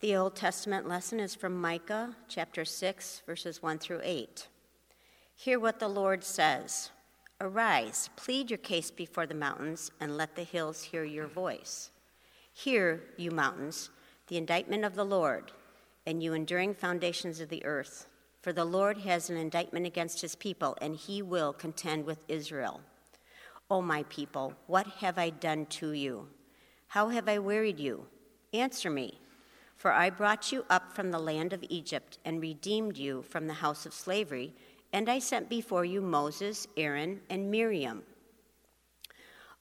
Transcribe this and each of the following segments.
The Old Testament lesson is from Micah chapter 6, verses 1 through 8. Hear what the Lord says Arise, plead your case before the mountains, and let the hills hear your voice. Hear, you mountains, the indictment of the Lord, and you enduring foundations of the earth. For the Lord has an indictment against his people, and he will contend with Israel. O my people, what have I done to you? How have I wearied you? Answer me. For I brought you up from the land of Egypt and redeemed you from the house of slavery, and I sent before you Moses, Aaron, and Miriam.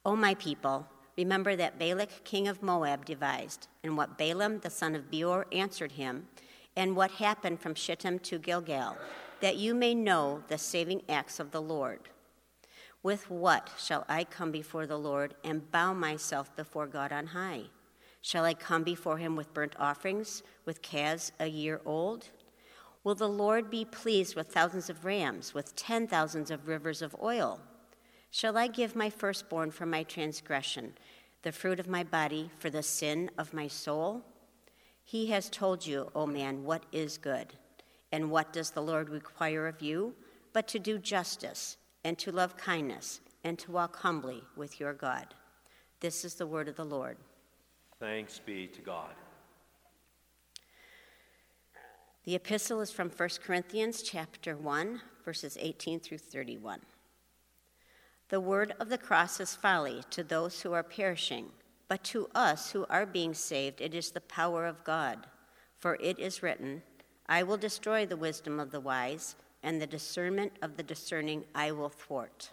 O my people, remember that Balak king of Moab devised, and what Balaam the son of Beor answered him, and what happened from Shittim to Gilgal, that you may know the saving acts of the Lord. With what shall I come before the Lord and bow myself before God on high? Shall I come before him with burnt offerings, with calves a year old? Will the Lord be pleased with thousands of rams, with ten thousands of rivers of oil? Shall I give my firstborn for my transgression, the fruit of my body for the sin of my soul? He has told you, O man, what is good. And what does the Lord require of you? But to do justice, and to love kindness, and to walk humbly with your God. This is the word of the Lord. Thanks be to God. The epistle is from 1 Corinthians chapter 1 verses 18 through 31. The word of the cross is folly to those who are perishing, but to us who are being saved it is the power of God. For it is written, I will destroy the wisdom of the wise, and the discernment of the discerning I will thwart.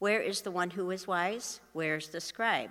Where is the one who is wise? Where is the scribe?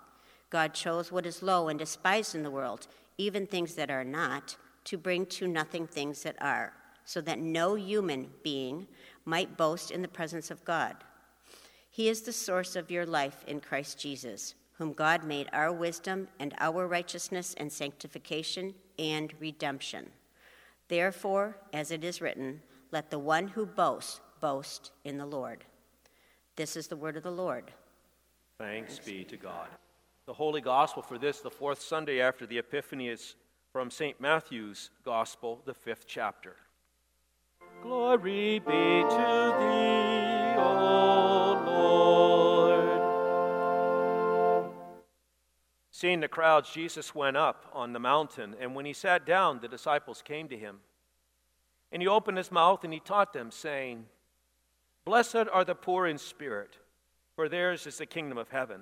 God chose what is low and despised in the world, even things that are not, to bring to nothing things that are, so that no human being might boast in the presence of God. He is the source of your life in Christ Jesus, whom God made our wisdom and our righteousness and sanctification and redemption. Therefore, as it is written, let the one who boasts boast in the Lord. This is the word of the Lord. Thanks be to God. The Holy Gospel for this, the fourth Sunday after the Epiphany, is from St. Matthew's Gospel, the fifth chapter. Glory be to thee, O Lord. Seeing the crowds, Jesus went up on the mountain, and when he sat down, the disciples came to him. And he opened his mouth and he taught them, saying, Blessed are the poor in spirit, for theirs is the kingdom of heaven.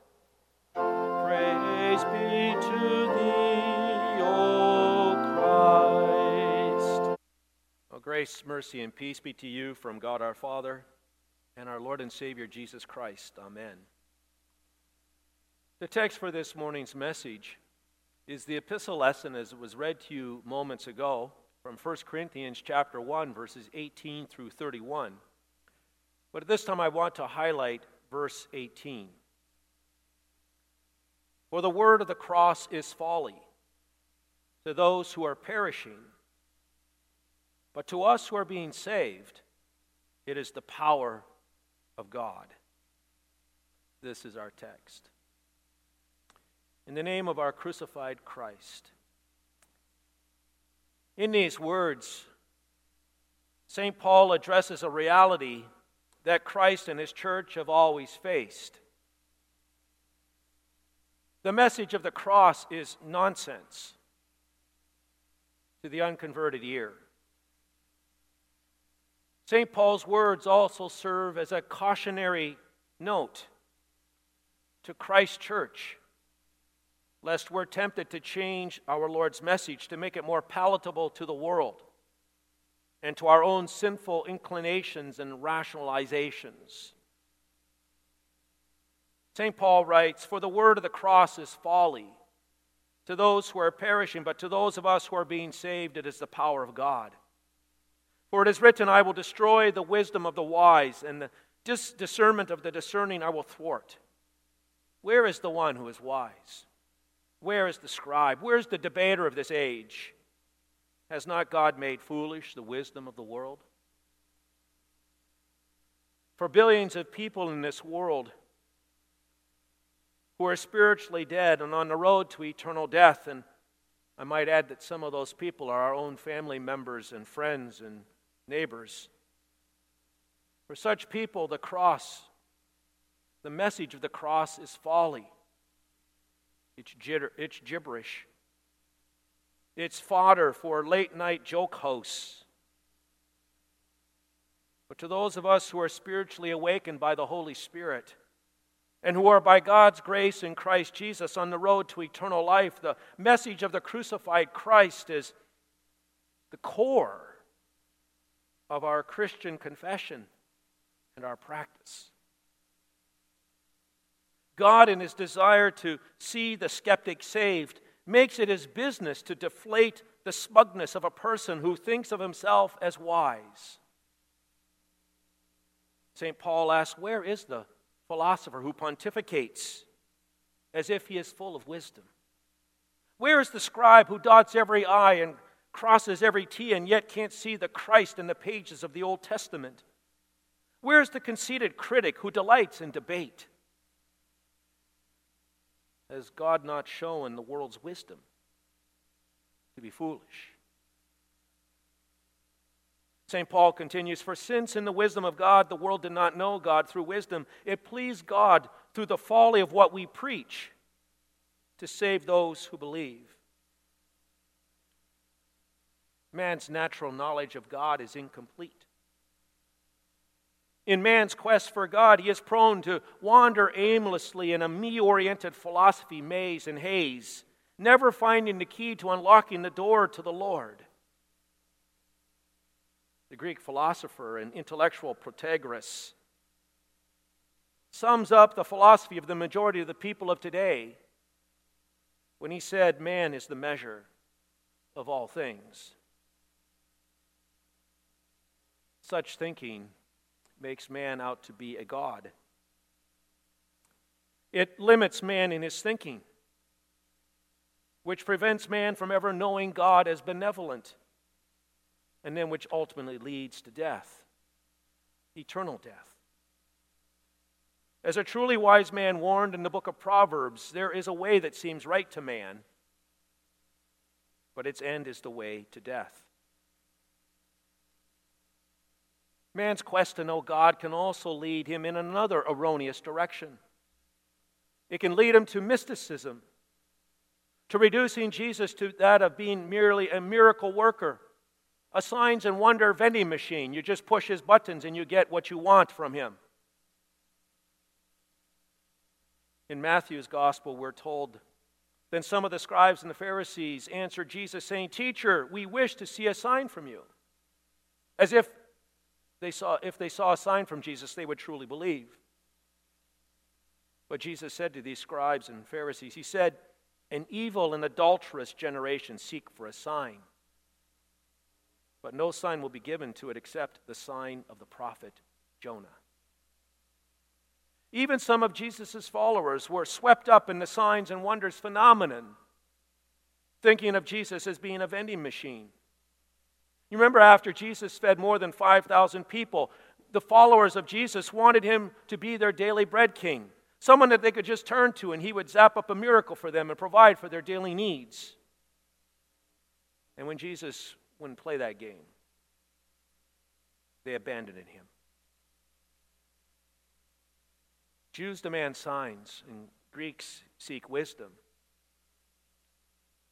Praise be to thee, O Christ. Oh, grace, mercy, and peace be to you from God our Father and our Lord and Savior Jesus Christ. Amen. The text for this morning's message is the epistle lesson as it was read to you moments ago from 1 Corinthians chapter 1 verses 18 through 31. But at this time I want to highlight verse 18. For the word of the cross is folly to those who are perishing, but to us who are being saved, it is the power of God. This is our text. In the name of our crucified Christ. In these words, St. Paul addresses a reality that Christ and his church have always faced. The message of the cross is nonsense to the unconverted ear. St. Paul's words also serve as a cautionary note to Christ's church, lest we're tempted to change our Lord's message to make it more palatable to the world and to our own sinful inclinations and rationalizations. St. Paul writes, For the word of the cross is folly to those who are perishing, but to those of us who are being saved, it is the power of God. For it is written, I will destroy the wisdom of the wise, and the dis- discernment of the discerning I will thwart. Where is the one who is wise? Where is the scribe? Where is the debater of this age? Has not God made foolish the wisdom of the world? For billions of people in this world, who are spiritually dead and on the road to eternal death. And I might add that some of those people are our own family members and friends and neighbors. For such people, the cross, the message of the cross is folly. It's, jitter, it's gibberish. It's fodder for late night joke hosts. But to those of us who are spiritually awakened by the Holy Spirit, and who are by God's grace in Christ Jesus on the road to eternal life. The message of the crucified Christ is the core of our Christian confession and our practice. God, in his desire to see the skeptic saved, makes it his business to deflate the smugness of a person who thinks of himself as wise. St. Paul asks, Where is the philosopher who pontificates as if he is full of wisdom? Where is the scribe who dots every I and crosses every T and yet can't see the Christ in the pages of the Old Testament? Where is the conceited critic who delights in debate? Has God not shown the world's wisdom to be foolish? St. Paul continues For since in the wisdom of God the world did not know God through wisdom, it pleased God through the folly of what we preach to save those who believe. Man's natural knowledge of God is incomplete. In man's quest for God, he is prone to wander aimlessly in a me oriented philosophy maze and haze, never finding the key to unlocking the door to the Lord the Greek philosopher and intellectual Protagoras, sums up the philosophy of the majority of the people of today when he said, Man is the measure of all things. Such thinking makes man out to be a god. It limits man in his thinking, which prevents man from ever knowing God as benevolent and then which ultimately leads to death, eternal death. As a truly wise man warned in the book of Proverbs, there is a way that seems right to man, but its end is the way to death. Man's quest to know God can also lead him in another erroneous direction. It can lead him to mysticism, to reducing Jesus to that of being merely a miracle worker a signs and wonder vending machine. You just push his buttons and you get what you want from him. In Matthew's gospel, we're told then some of the scribes and the Pharisees answered Jesus, saying, Teacher, we wish to see a sign from you. As if They saw, if they saw a sign from Jesus, they would truly believe. But Jesus said to these scribes and Pharisees, He said, An evil and adulterous generation seek for a sign. But no sign will be given to it except the sign of the prophet Jonah. Even some of Jesus' followers were swept up in the signs and wonders phenomenon, thinking of Jesus as being a vending machine. You remember after Jesus fed more than 5,000 people, the followers of Jesus wanted him to be their daily bread king, someone that they could just turn to and he would zap up a miracle for them and provide for their daily needs. And when Jesus wouldn't play that game, they abandoned him. Jews demand signs, and Greeks seek wisdom.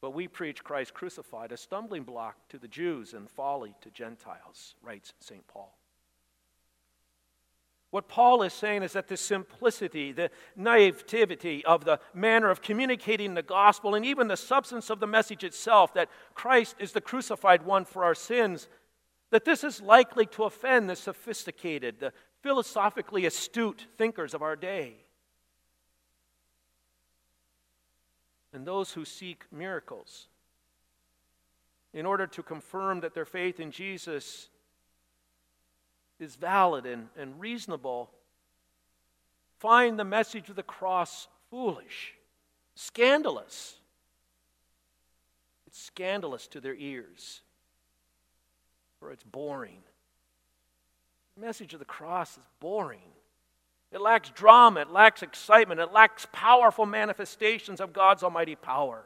But we preach Christ crucified, a stumbling block to the Jews and folly to Gentiles, writes St. Paul. What Paul is saying is that the simplicity, the naivety of the manner of communicating the gospel, and even the substance of the message itself, that Christ is the crucified one for our sins, that this is likely to offend the sophisticated, the philosophically astute thinkers of our day. And those who seek miracles in order to confirm that their faith in Jesus is valid and, and reasonable find the message of the cross foolish, scandalous. It's scandalous to their ears, for it's boring. The message of the cross is boring. It lacks drama, it lacks excitement, it lacks powerful manifestations of God's almighty power.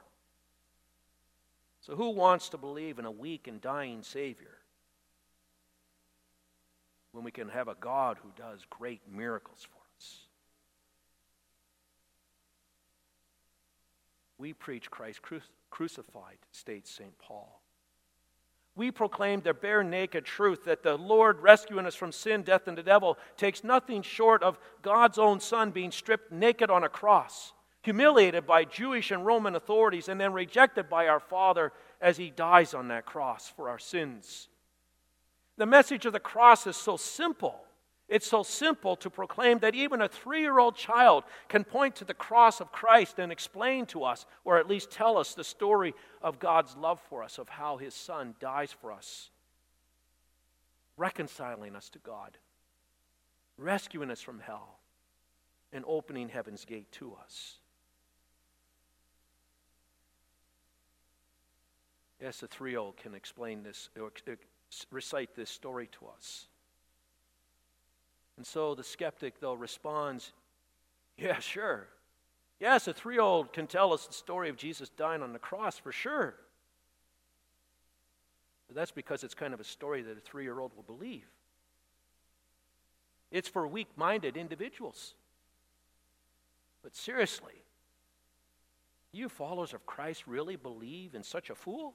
So, who wants to believe in a weak and dying Savior when we can have a God who does great miracles for us? We preach Christ crucified, states St. Paul. We proclaim the bare naked truth that the Lord rescuing us from sin, death, and the devil takes nothing short of God's own Son being stripped naked on a cross, humiliated by Jewish and Roman authorities, and then rejected by our Father as he dies on that cross for our sins. The message of the cross is so simple it's so simple to proclaim that even a three year old child can point to the cross of Christ and explain to us, or at least tell us, the story of God's love for us, of how his son dies for us, reconciling us to God, rescuing us from hell, and opening heaven's gate to us. Yes, a three year old can explain this, recite this story to us. And so the skeptic, though, responds, Yeah, sure. Yes, a three year old can tell us the story of Jesus dying on the cross for sure. But that's because it's kind of a story that a three year old will believe. It's for weak minded individuals. But seriously, you followers of Christ really believe in such a fool?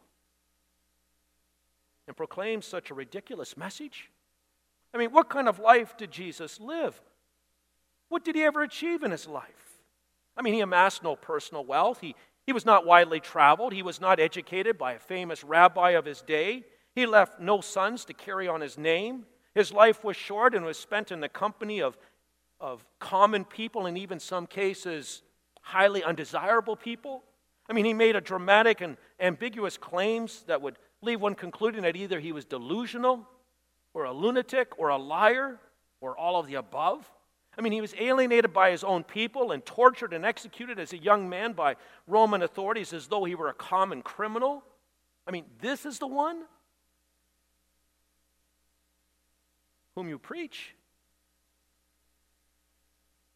And proclaim such a ridiculous message? I mean, what kind of life did Jesus live? What did he ever achieve in his life? I mean, he amassed no personal wealth. He, he was not widely traveled. He was not educated by a famous rabbi of his day. He left no sons to carry on his name. His life was short and was spent in the company of, of common people, and even some cases, highly undesirable people. I mean, he made a dramatic and ambiguous claims that would leave one concluding that either he was delusional or a lunatic or a liar or all of the above. I mean, he was alienated by his own people and tortured and executed as a young man by Roman authorities as though he were a common criminal. I mean, this is the one whom you preach.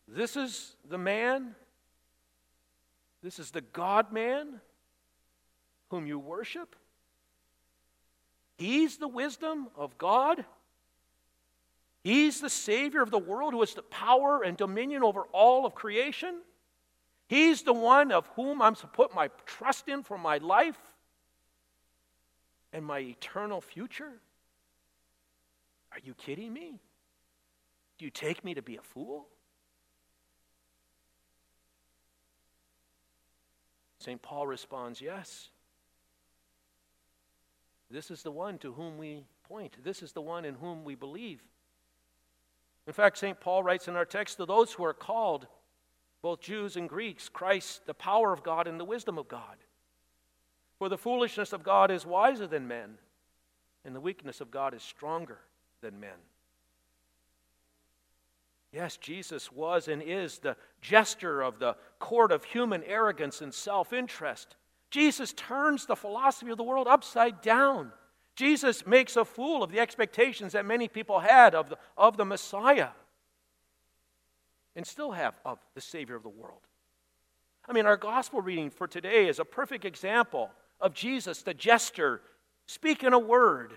This is the man, this is the God man whom you worship. He's the wisdom of God. He's the Savior of the world who has the power and dominion over all of creation. He's the one of whom I'm to put my trust in for my life and my eternal future. Are you kidding me? Do you take me to be a fool? St. Paul responds, Yes. This is the one to whom we point. This is the one in whom we believe. In fact, St. Paul writes in our text to those who are called, both Jews and Greeks, Christ, the power of God and the wisdom of God. For the foolishness of God is wiser than men, and the weakness of God is stronger than men. Yes, Jesus was and is the jester of the court of human arrogance and self interest. Jesus turns the philosophy of the world upside down. Jesus makes a fool of the expectations that many people had of the, of the Messiah and still have of the Savior of the world. I mean, our gospel reading for today is a perfect example of Jesus, the jester, speaking a word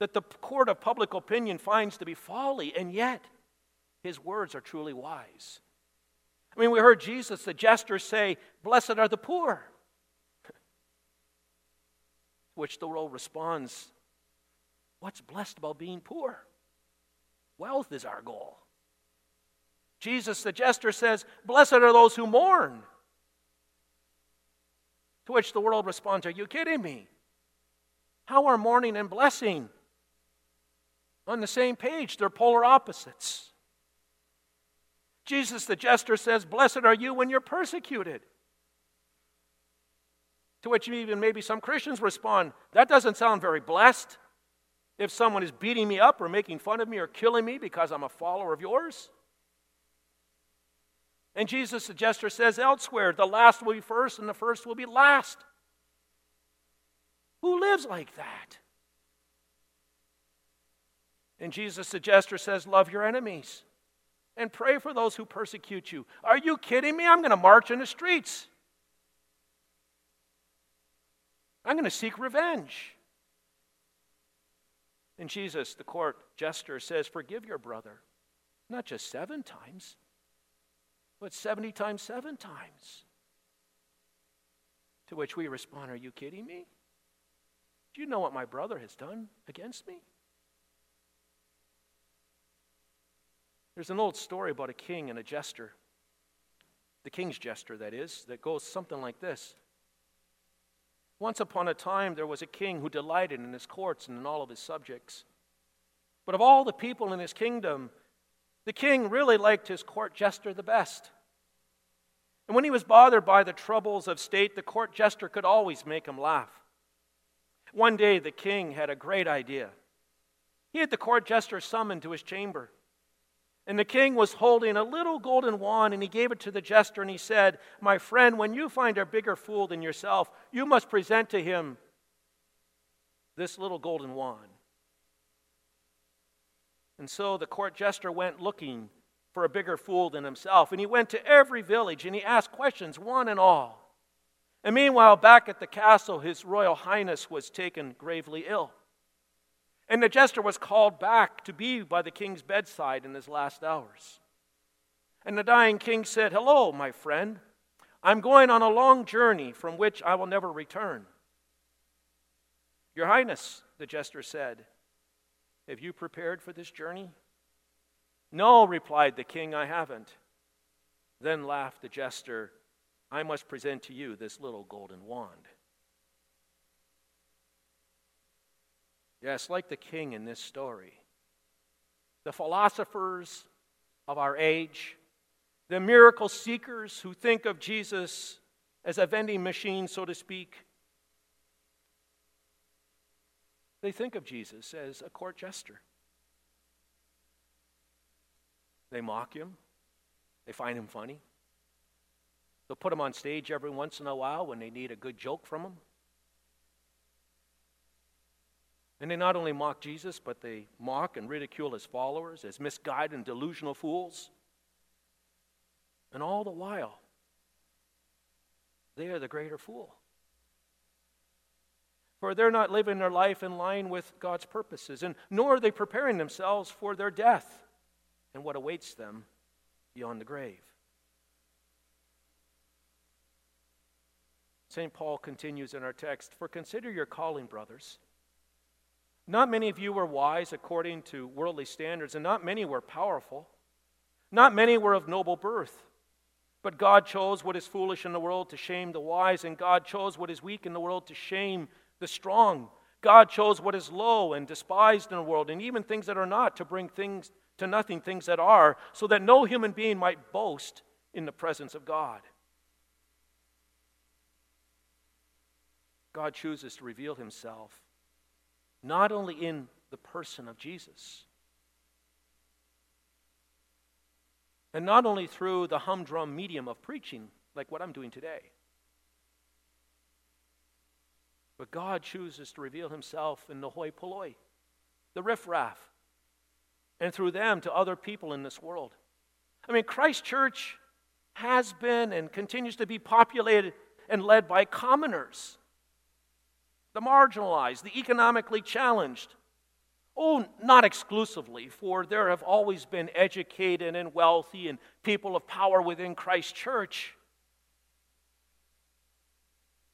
that the court of public opinion finds to be folly, and yet his words are truly wise. I mean, we heard Jesus, the jester, say, Blessed are the poor. Which the world responds, What's blessed about being poor? Wealth is our goal. Jesus, the jester, says, Blessed are those who mourn. To which the world responds, Are you kidding me? How are mourning and blessing on the same page? They're polar opposites. Jesus, the jester, says, Blessed are you when you're persecuted. To which even maybe some Christians respond, That doesn't sound very blessed. If someone is beating me up or making fun of me or killing me because I'm a follower of yours. And Jesus, the jester, says elsewhere, The last will be first and the first will be last. Who lives like that? And Jesus, the jester, says, Love your enemies and pray for those who persecute you. Are you kidding me? I'm going to march in the streets. I'm going to seek revenge. And Jesus, the court jester, says, Forgive your brother, not just seven times, but 70 times seven times. To which we respond, Are you kidding me? Do you know what my brother has done against me? There's an old story about a king and a jester, the king's jester, that is, that goes something like this. Once upon a time, there was a king who delighted in his courts and in all of his subjects. But of all the people in his kingdom, the king really liked his court jester the best. And when he was bothered by the troubles of state, the court jester could always make him laugh. One day, the king had a great idea. He had the court jester summoned to his chamber. And the king was holding a little golden wand, and he gave it to the jester, and he said, My friend, when you find a bigger fool than yourself, you must present to him this little golden wand. And so the court jester went looking for a bigger fool than himself, and he went to every village and he asked questions, one and all. And meanwhile, back at the castle, his royal highness was taken gravely ill. And the jester was called back to be by the king's bedside in his last hours. And the dying king said, Hello, my friend. I'm going on a long journey from which I will never return. Your Highness, the jester said, Have you prepared for this journey? No, replied the king, I haven't. Then laughed the jester, I must present to you this little golden wand. Yes, like the king in this story. The philosophers of our age, the miracle seekers who think of Jesus as a vending machine, so to speak, they think of Jesus as a court jester. They mock him, they find him funny. They'll put him on stage every once in a while when they need a good joke from him. And they not only mock Jesus, but they mock and ridicule his followers as misguided and delusional fools. And all the while, they are the greater fool. For they're not living their life in line with God's purposes, and nor are they preparing themselves for their death and what awaits them beyond the grave. St. Paul continues in our text For consider your calling, brothers. Not many of you were wise according to worldly standards, and not many were powerful. Not many were of noble birth. But God chose what is foolish in the world to shame the wise, and God chose what is weak in the world to shame the strong. God chose what is low and despised in the world, and even things that are not, to bring things to nothing things that are, so that no human being might boast in the presence of God. God chooses to reveal himself not only in the person of Jesus, and not only through the humdrum medium of preaching, like what I'm doing today, but God chooses to reveal himself in the hoi polloi, the riffraff, and through them to other people in this world. I mean, Christ Church has been and continues to be populated and led by commoners, the marginalized, the economically challenged. Oh, not exclusively, for there have always been educated and wealthy and people of power within Christ Church.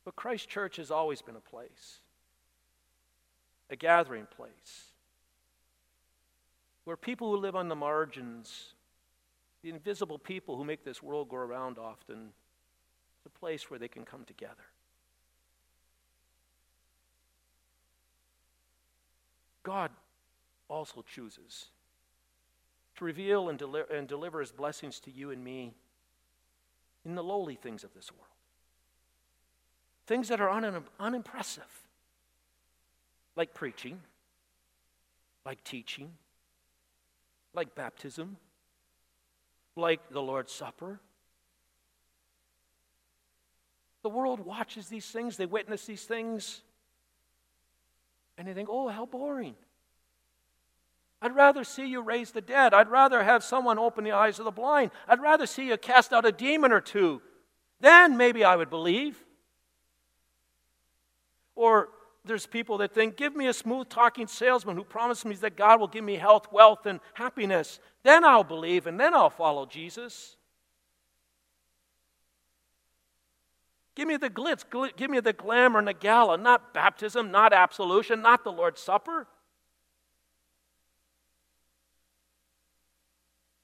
But Christ Church has always been a place, a gathering place, where people who live on the margins, the invisible people who make this world go around often, it's a place where they can come together. God also chooses to reveal and, deli- and deliver his blessings to you and me in the lowly things of this world. Things that are un- unimpressive, like preaching, like teaching, like baptism, like the Lord's Supper. The world watches these things, they witness these things, and they think, oh, how boring. I'd rather see you raise the dead. I'd rather have someone open the eyes of the blind. I'd rather see you cast out a demon or two. Then maybe I would believe. Or there's people that think, give me a smooth talking salesman who promises me that God will give me health, wealth, and happiness. Then I'll believe and then I'll follow Jesus. Give me the glitz, gl- give me the glamour and the gala, not baptism, not absolution, not the Lord's Supper.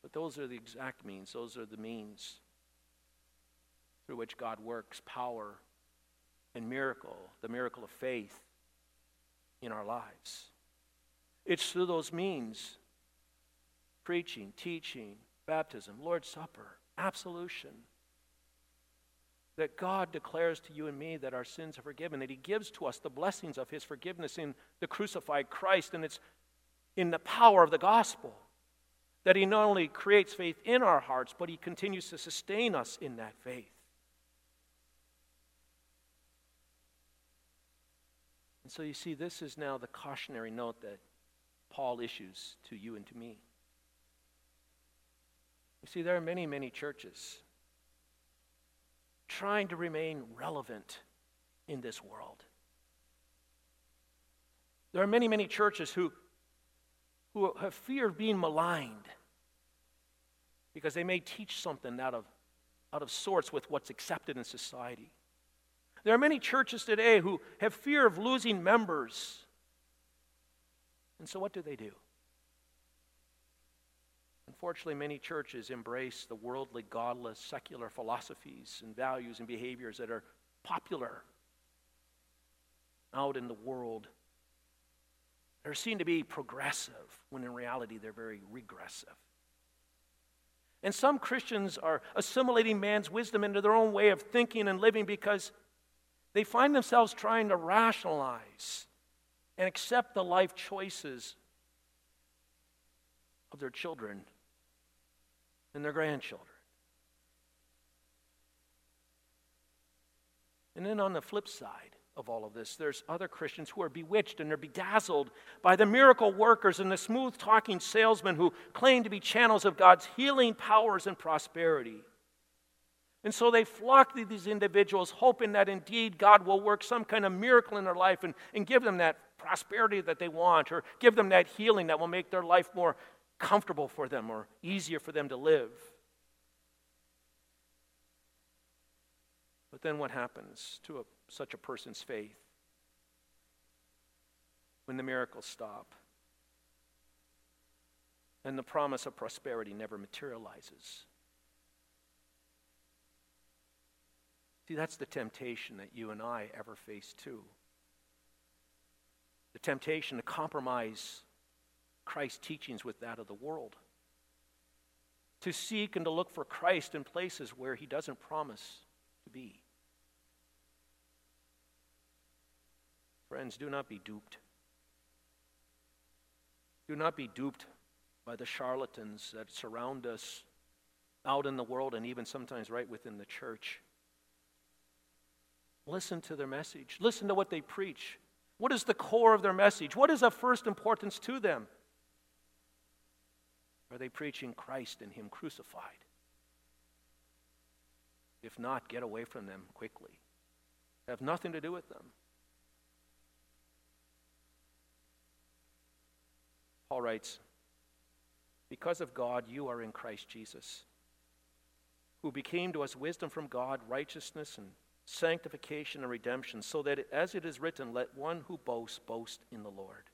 But those are the exact means, those are the means through which God works power and miracle, the miracle of faith in our lives. It's through those means preaching, teaching, baptism, Lord's Supper, absolution that God declares to you and me that our sins are forgiven, that He gives to us the blessings of His forgiveness in the crucified Christ, and it's in the power of the gospel that He not only creates faith in our hearts, but He continues to sustain us in that faith. And so you see, this is now the cautionary note that Paul issues to you and to me. You see, there are many, many churches trying to remain relevant in this world. There are many, many churches who, who have fear of being maligned because they may teach something out of, out of sorts with what's accepted in society. There are many churches today who have fear of losing members. And so, what do they do? Unfortunately, many churches embrace the worldly, godless, secular philosophies and values and behaviors that are popular out in the world. They're seen to be progressive, when in reality, they're very regressive. And some Christians are assimilating man's wisdom into their own way of thinking and living because they find themselves trying to rationalize and accept the life choices of their children and their grandchildren. And then on the flip side of all of this, there's other Christians who are bewitched and they're bedazzled by the miracle workers and the smooth talking salesmen who claim to be channels of God's healing powers and prosperity. And so they flock to these individuals, hoping that indeed God will work some kind of miracle in their life and, and give them that prosperity that they want, or give them that healing that will make their life more comfortable for them or easier for them to live. But then what happens to a, such a person's faith when the miracles stop and the promise of prosperity never materializes? See, that's the temptation that you and I ever face too. The temptation to compromise Christ's teachings with that of the world. to seek and to look for Christ in places where he doesn't promise to be. Friends, do not be duped. Do not be duped by the charlatans that surround us out in the world and even sometimes right within the church. Listen to their message. Listen to what they preach. What is the core of their message? What is of first importance to them? Are they preaching Christ and Him crucified? If not, get away from them quickly. Have nothing to do with them. Paul writes, Because of God, you are in Christ Jesus, who became to us wisdom from God, righteousness and sanctification and redemption, so that as it is written, let one who boasts boast in the Lord.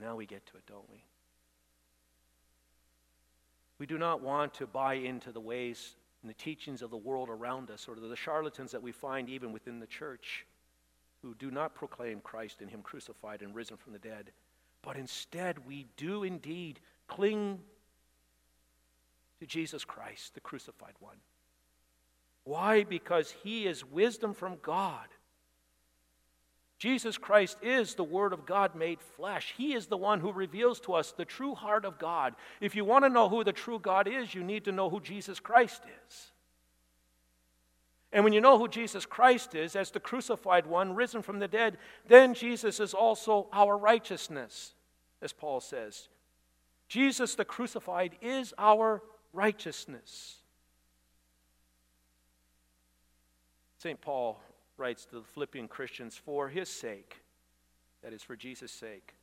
Now we get to it, don't we? We do not want to buy into the ways and the teachings of the world around us or the charlatans that we find even within the church who do not proclaim Christ and Him crucified and risen from the dead. But instead, we do indeed cling to Jesus Christ, the crucified one. Why? Because He is wisdom from God. Jesus Christ is the Word of God made flesh. He is the one who reveals to us the true heart of God. If you want to know who the true God is, you need to know who Jesus Christ is. And when you know who Jesus Christ is, as the crucified one, risen from the dead, then Jesus is also our righteousness, as Paul says. Jesus the crucified is our righteousness. St. Paul writes to the Philippian Christians, for his sake, that is, for Jesus' sake.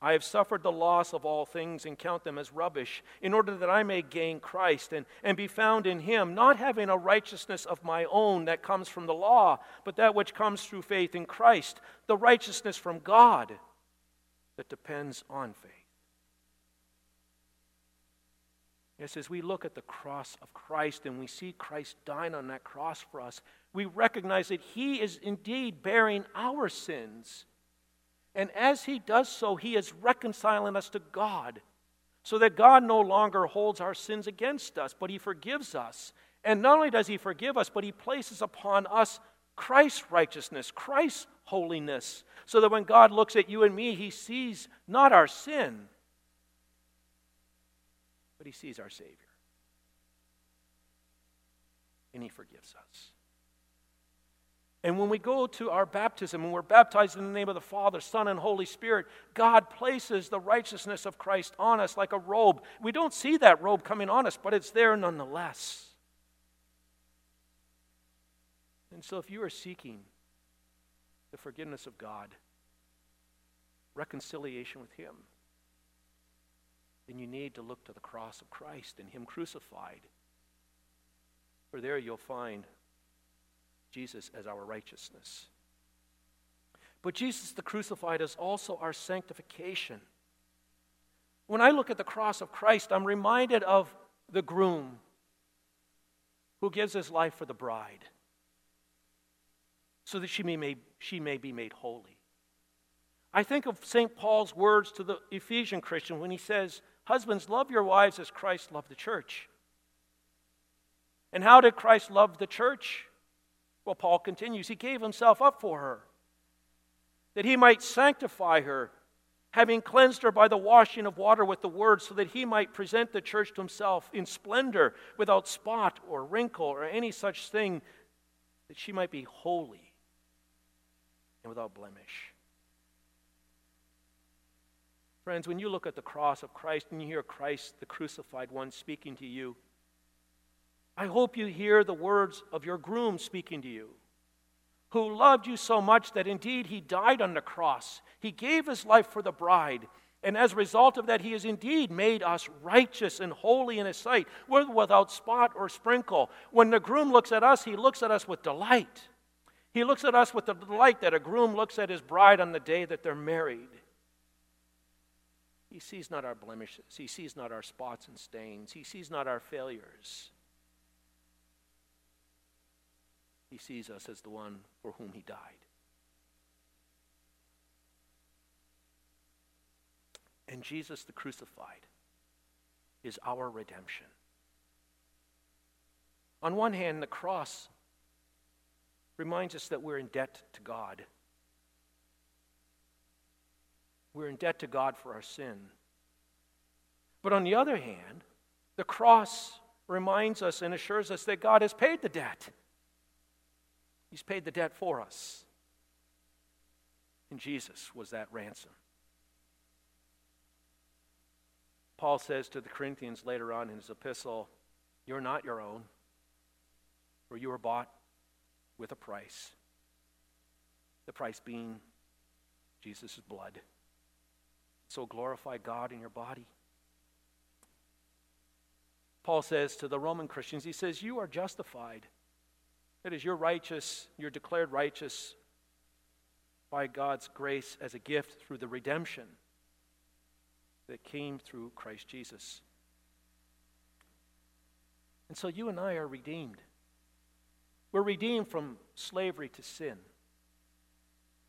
I have suffered the loss of all things and count them as rubbish, in order that I may gain Christ and, and be found in him, not having a righteousness of my own that comes from the law, but that which comes through faith in Christ, the righteousness from God that depends on faith. Yes, as we look at the cross of Christ and we see Christ dying on that cross for us, we recognize that He is indeed bearing our sins. And as He does so, He is reconciling us to God, so that God no longer holds our sins against us, but He forgives us. And not only does He forgive us, but He places upon us Christ's righteousness, Christ's holiness, so that when God looks at you and me, He sees not our sin but he sees our Savior. And he forgives us. And when we go to our baptism, when we're baptized in the name of the Father, Son, and Holy Spirit, God places the righteousness of Christ on us like a robe. We don't see that robe coming on us, but it's there nonetheless. And so, if you are seeking the forgiveness of God, reconciliation with Him, then you need to look to the cross of Christ and Him crucified. For there you'll find Jesus as our righteousness. But Jesus the crucified is also our sanctification. When I look at the cross of Christ, I'm reminded of the groom who gives his life for the bride so that she may, she may be made holy. I think of St. Paul's words to the Ephesian Christian when he says, Husbands, love your wives as Christ loved the church. And how did Christ love the church? Well, Paul continues He gave himself up for her, that he might sanctify her, having cleansed her by the washing of water with the word, so that he might present the church to himself in splendor, without spot or wrinkle or any such thing, that she might be holy and without blemish. Friends, when you look at the cross of Christ and you hear Christ, the crucified one, speaking to you, I hope you hear the words of your groom speaking to you, who loved you so much that indeed he died on the cross. He gave his life for the bride. And as a result of that, he has indeed made us righteous and holy in his sight, without spot or sprinkle. When the groom looks at us, he looks at us with delight. He looks at us with the delight that a groom looks at his bride on the day that they're married. He sees not our blemishes. He sees not our spots and stains. He sees not our failures. He sees us as the one for whom He died. And Jesus the crucified is our redemption. On one hand, the cross reminds us that we're in debt to God. We're in debt to God for our sin. But on the other hand, the cross reminds us and assures us that God has paid the debt. He's paid the debt for us. And Jesus was that ransom. Paul says to the Corinthians later on in his epistle, You're not your own, for you were bought with a price. The price being Jesus' blood. So glorify God in your body. Paul says to the Roman Christians, he says, You are justified. That is, you're righteous, you're declared righteous by God's grace as a gift through the redemption that came through Christ Jesus. And so you and I are redeemed. We're redeemed from slavery to sin.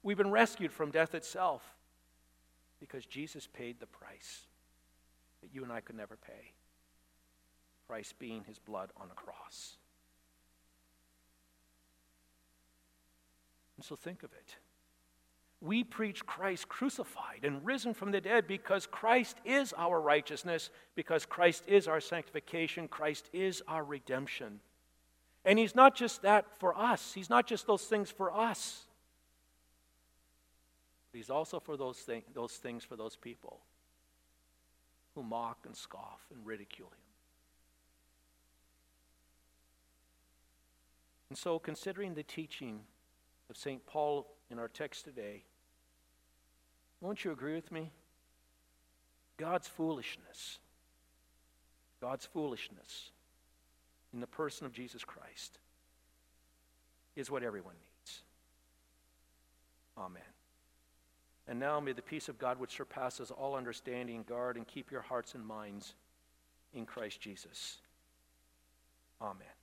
We've been rescued from death itself because Jesus paid the price that you and I could never pay. Price being his blood on a cross. And so think of it. We preach Christ crucified and risen from the dead because Christ is our righteousness, because Christ is our sanctification, Christ is our redemption. And He's not just that for us, He's not just those things for us, but He's also for those, thing, those things for those people who mock and scoff and ridicule Him. And so, considering the teaching of St. Paul in our text today, won't you agree with me? God's foolishness, God's foolishness in the person of Jesus Christ is what everyone needs. Amen. And now may the peace of God, which surpasses all understanding, guard and keep your hearts and minds in Christ Jesus. Amen.